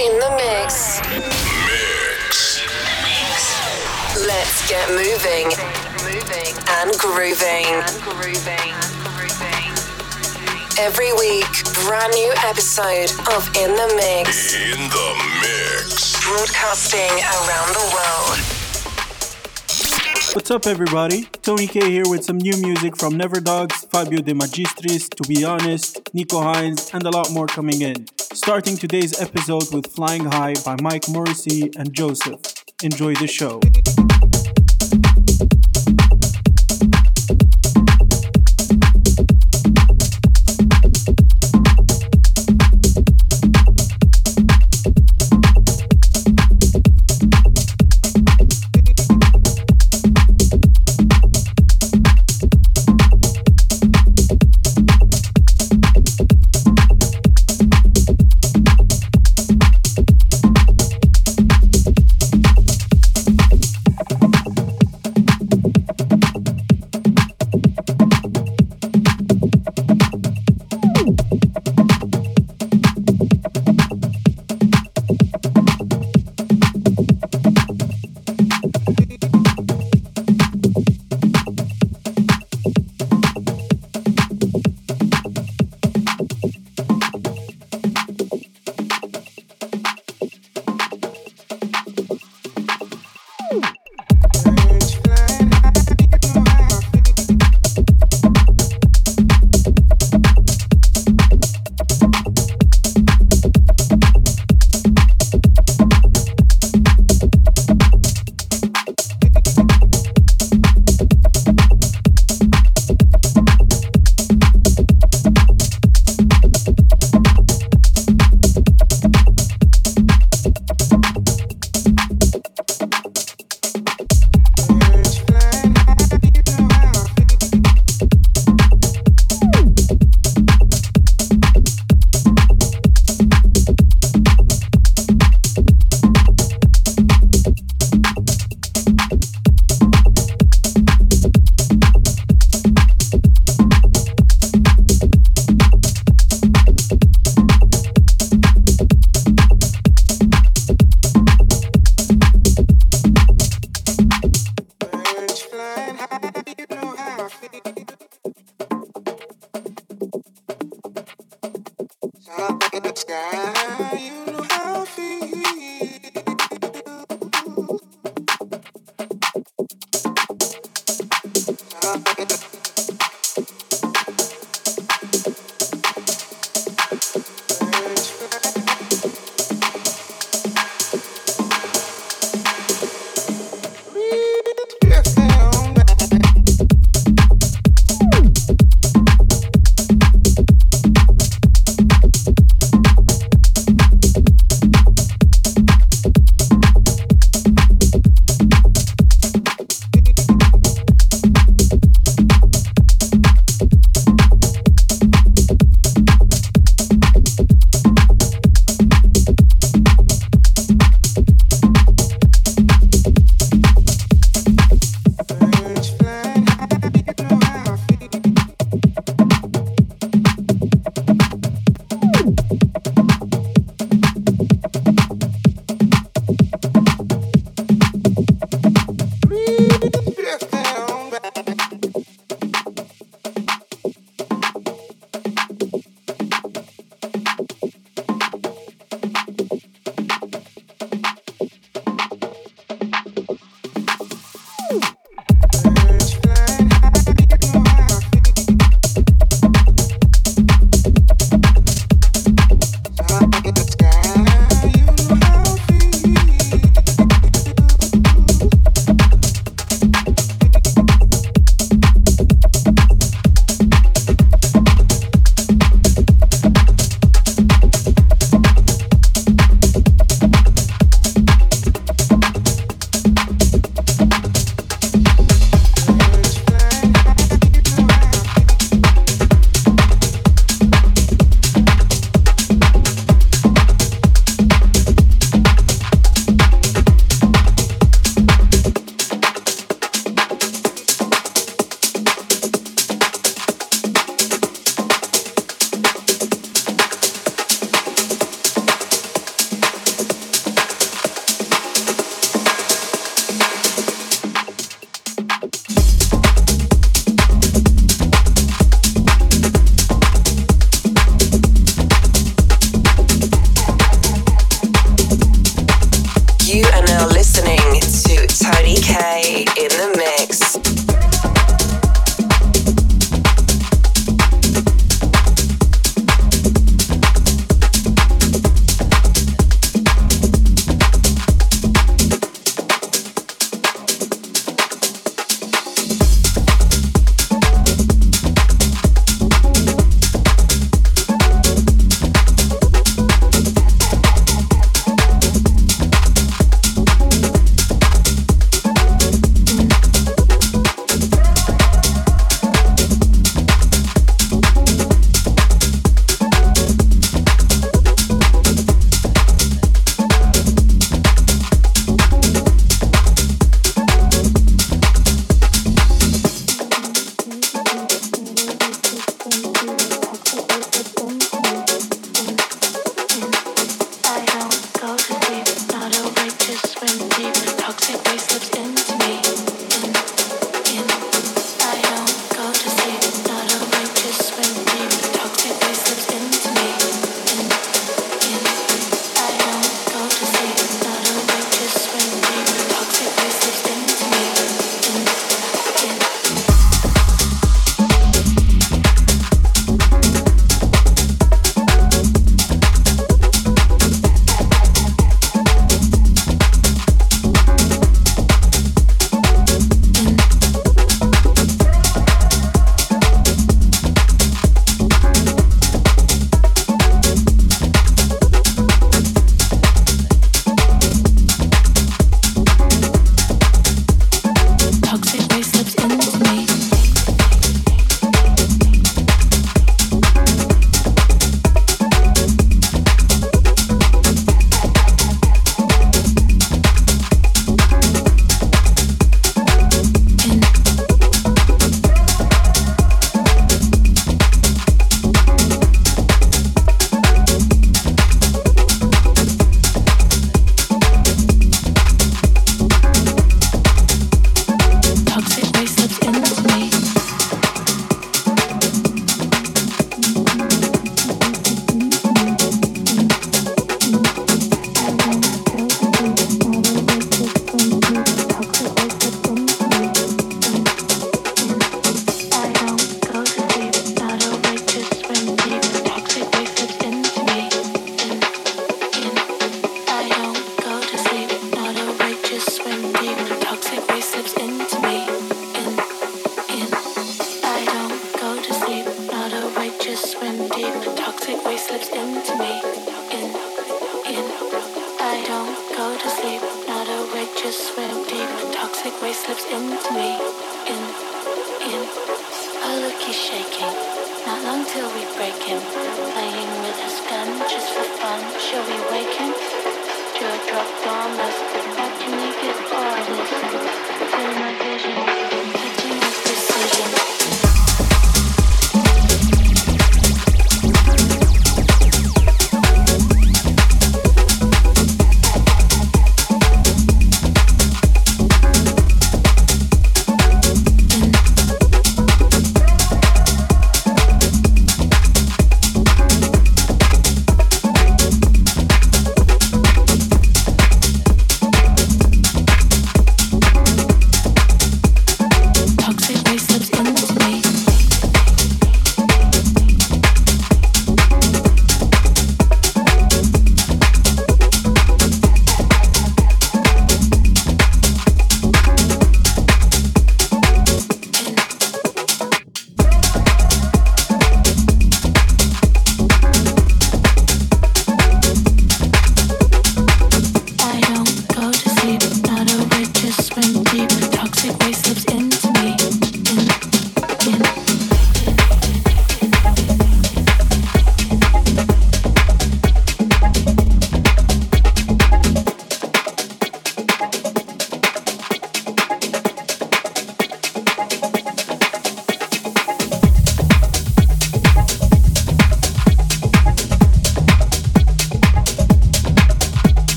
In the mix. Mix. Let's get moving. Moving and grooving. Every week, brand new episode of In the Mix. In the mix. Broadcasting around the world. What's up, everybody? Tony Kay here with some new music from Neverdogs, Fabio De Magistris, TOBEHONEST, Nico Heinz, and a lot more coming in. Starting today's episode with Flying High by Mike Morissey and Jocef. Enjoy the show.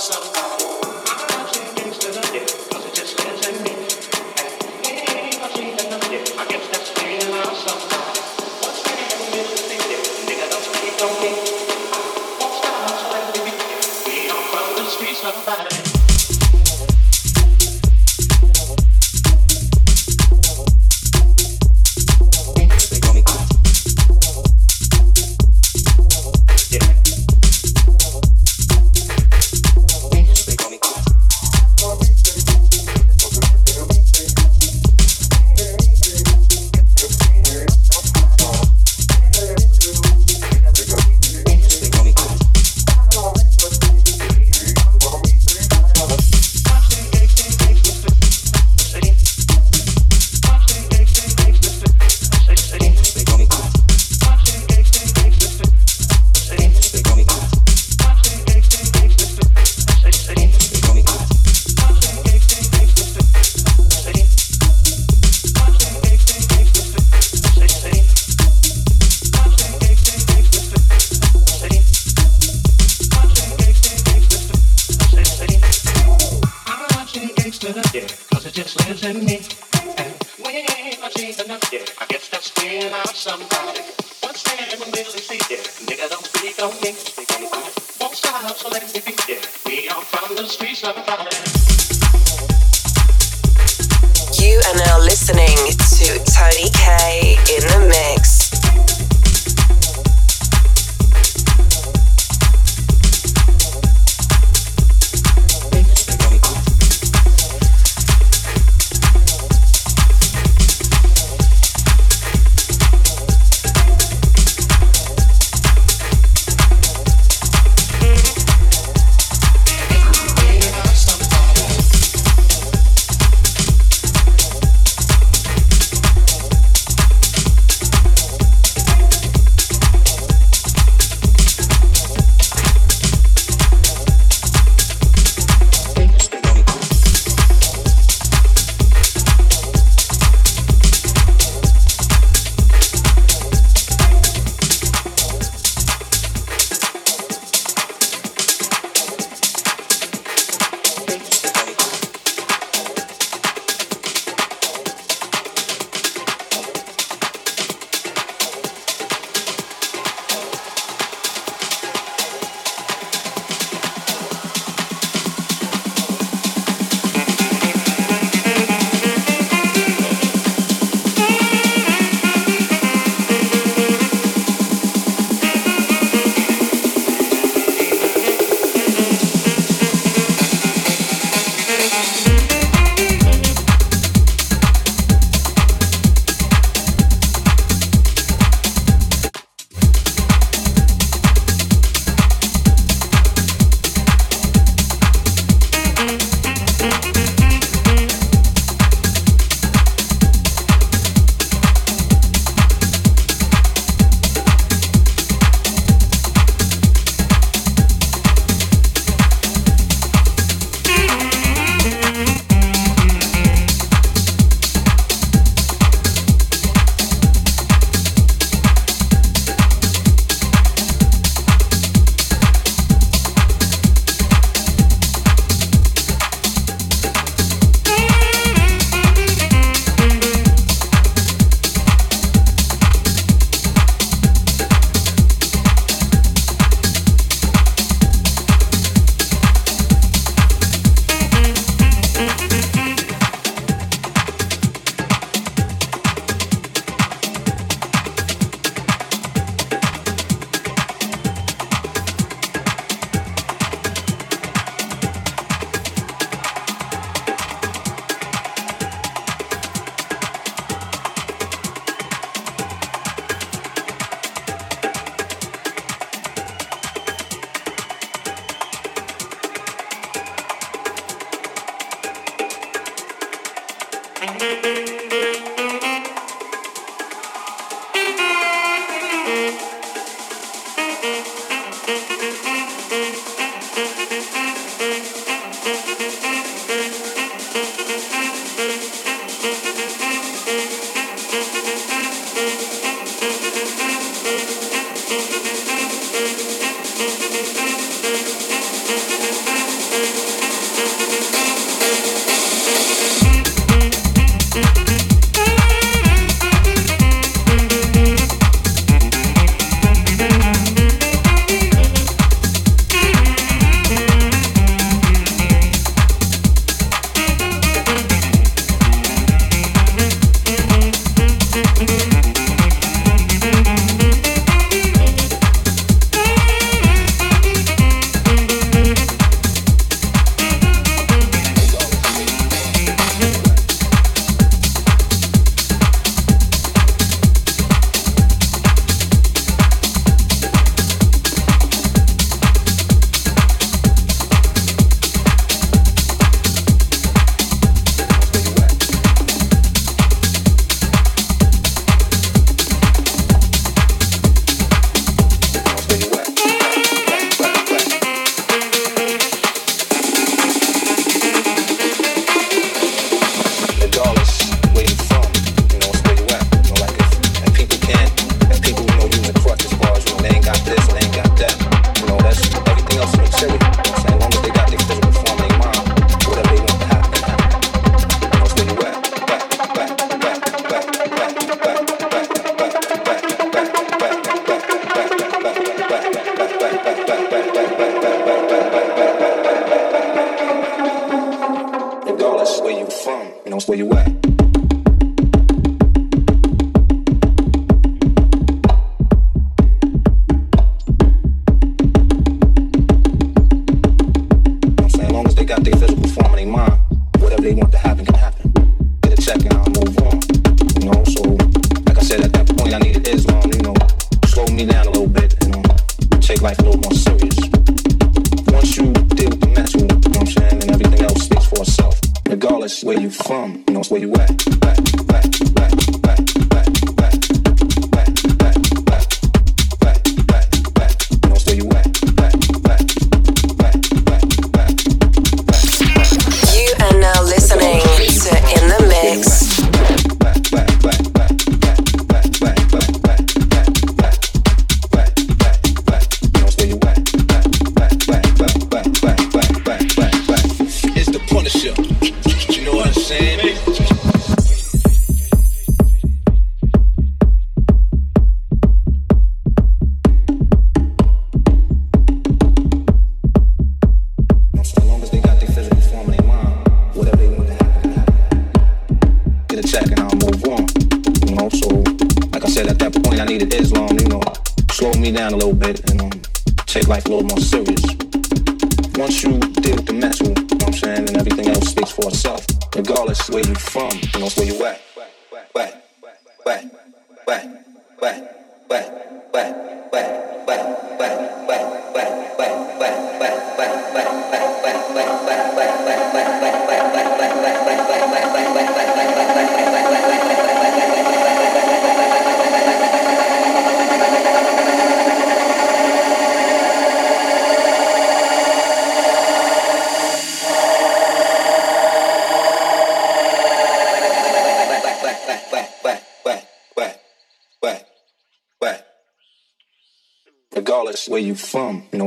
some.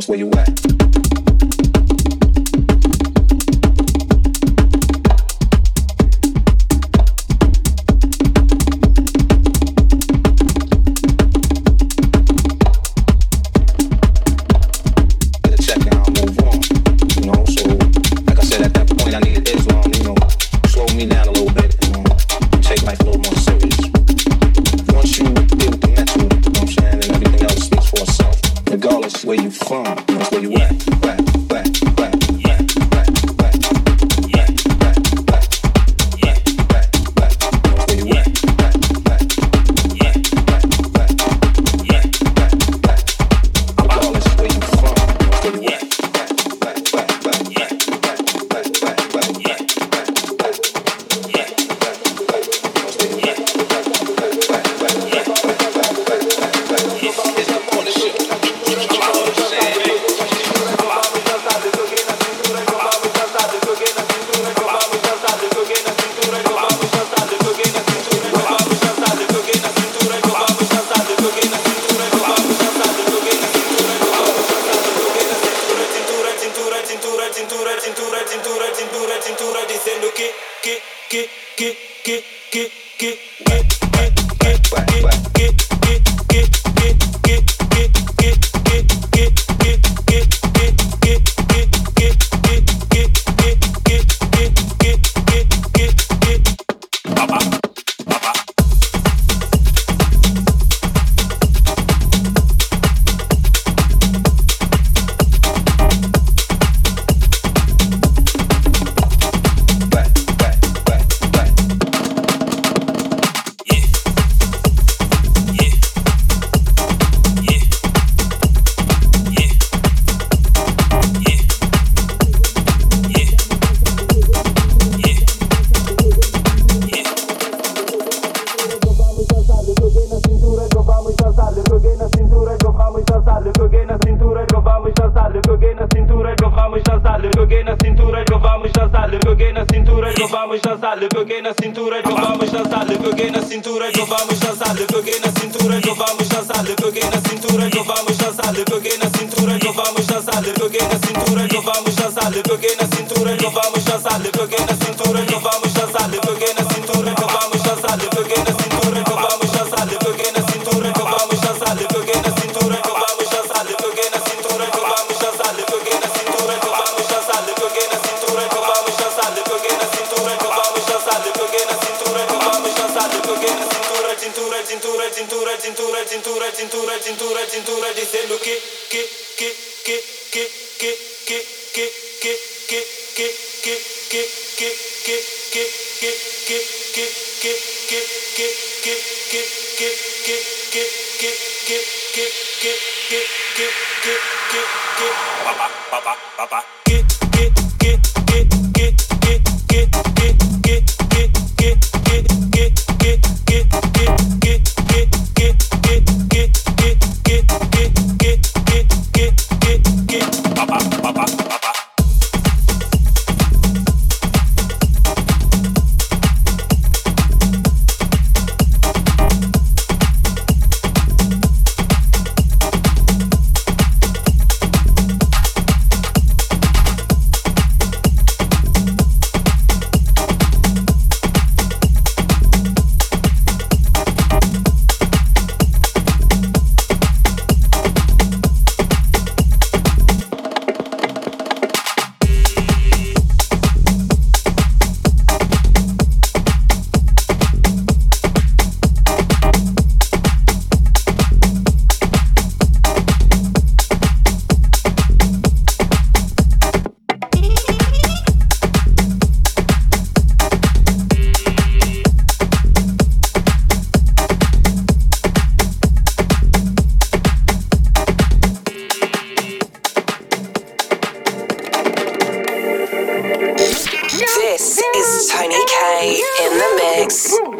Where you at.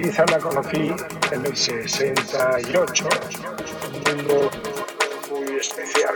Ibiza la conocí en el 68, un mundo muy especial.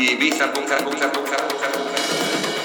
y Ibiza, punta, punta, punta, punta, punta.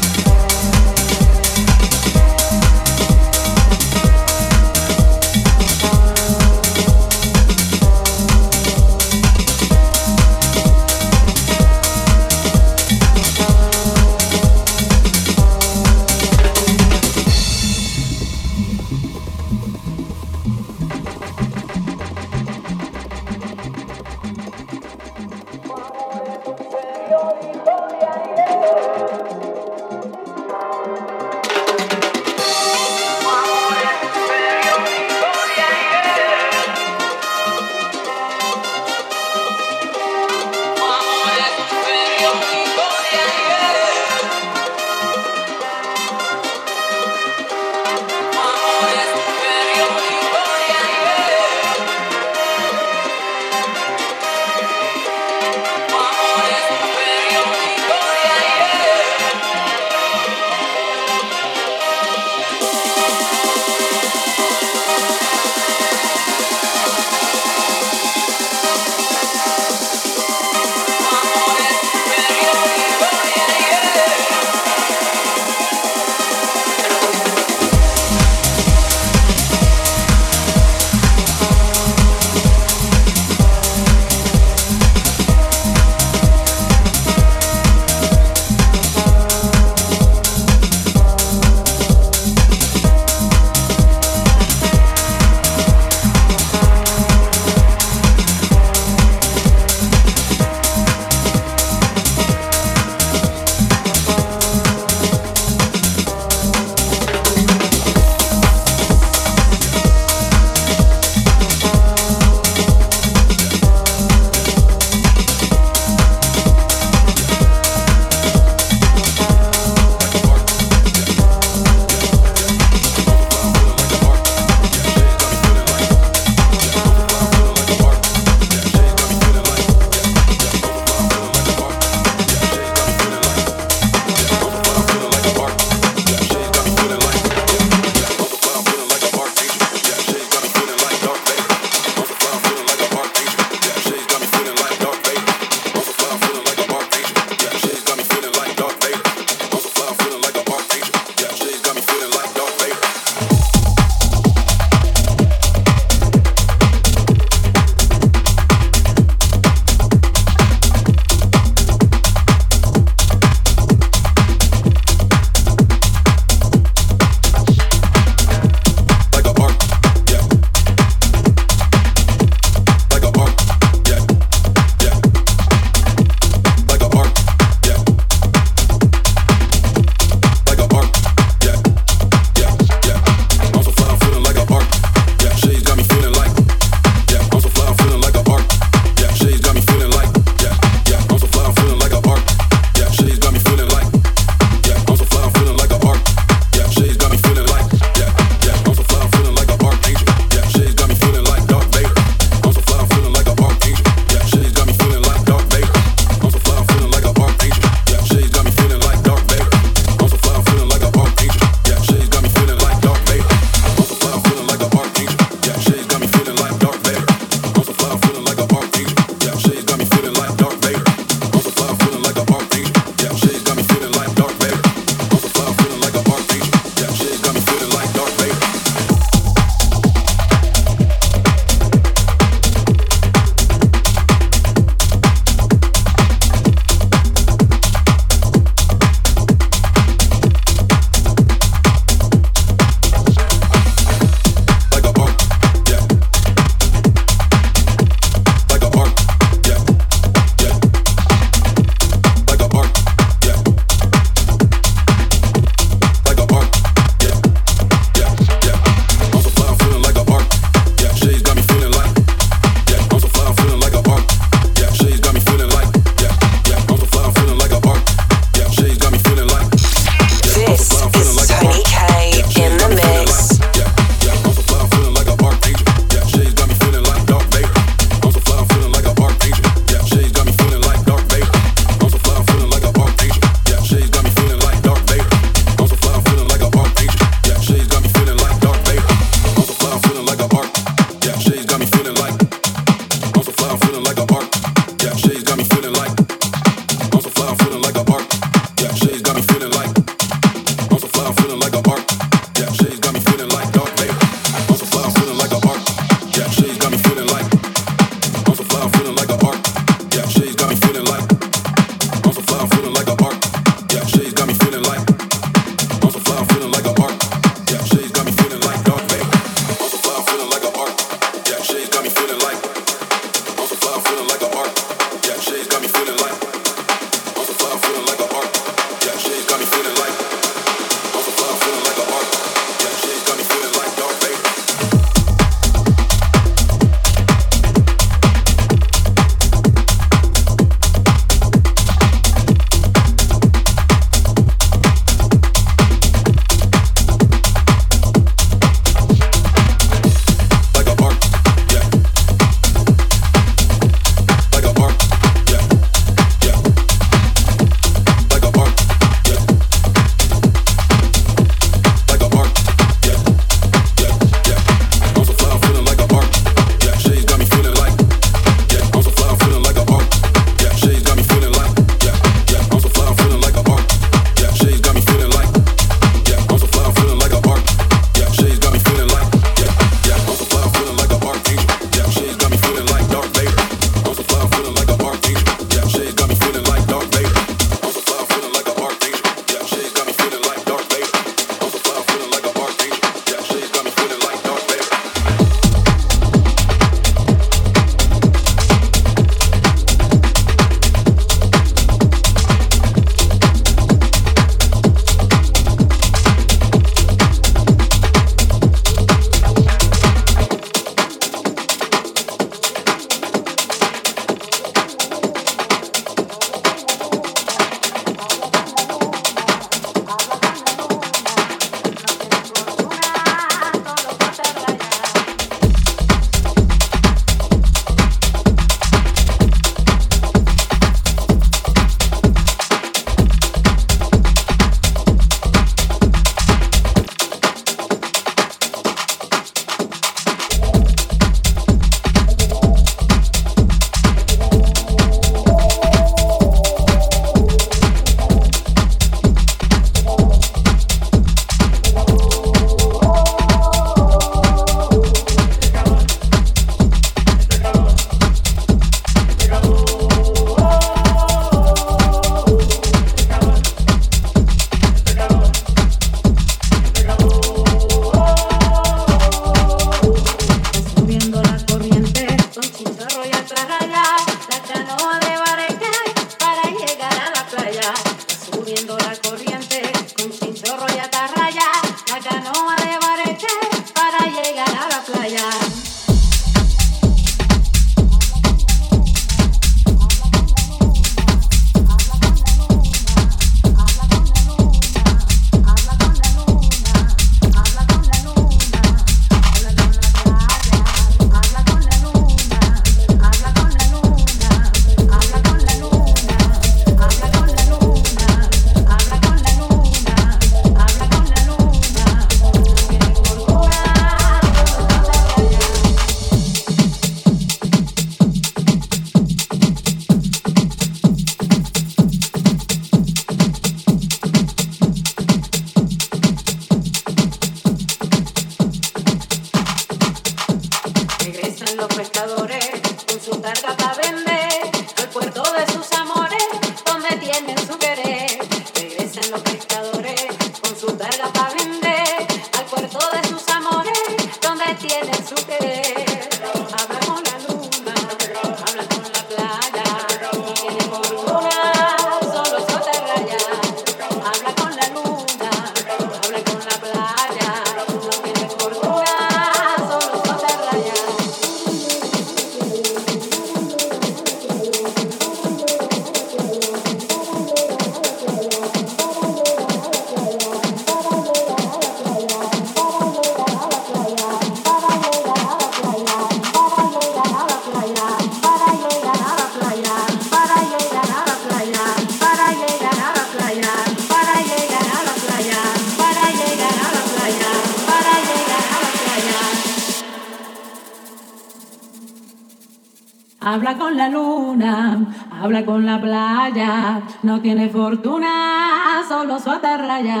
Habla con la luna, habla con la playa. No tiene fortuna, solo su atarraya.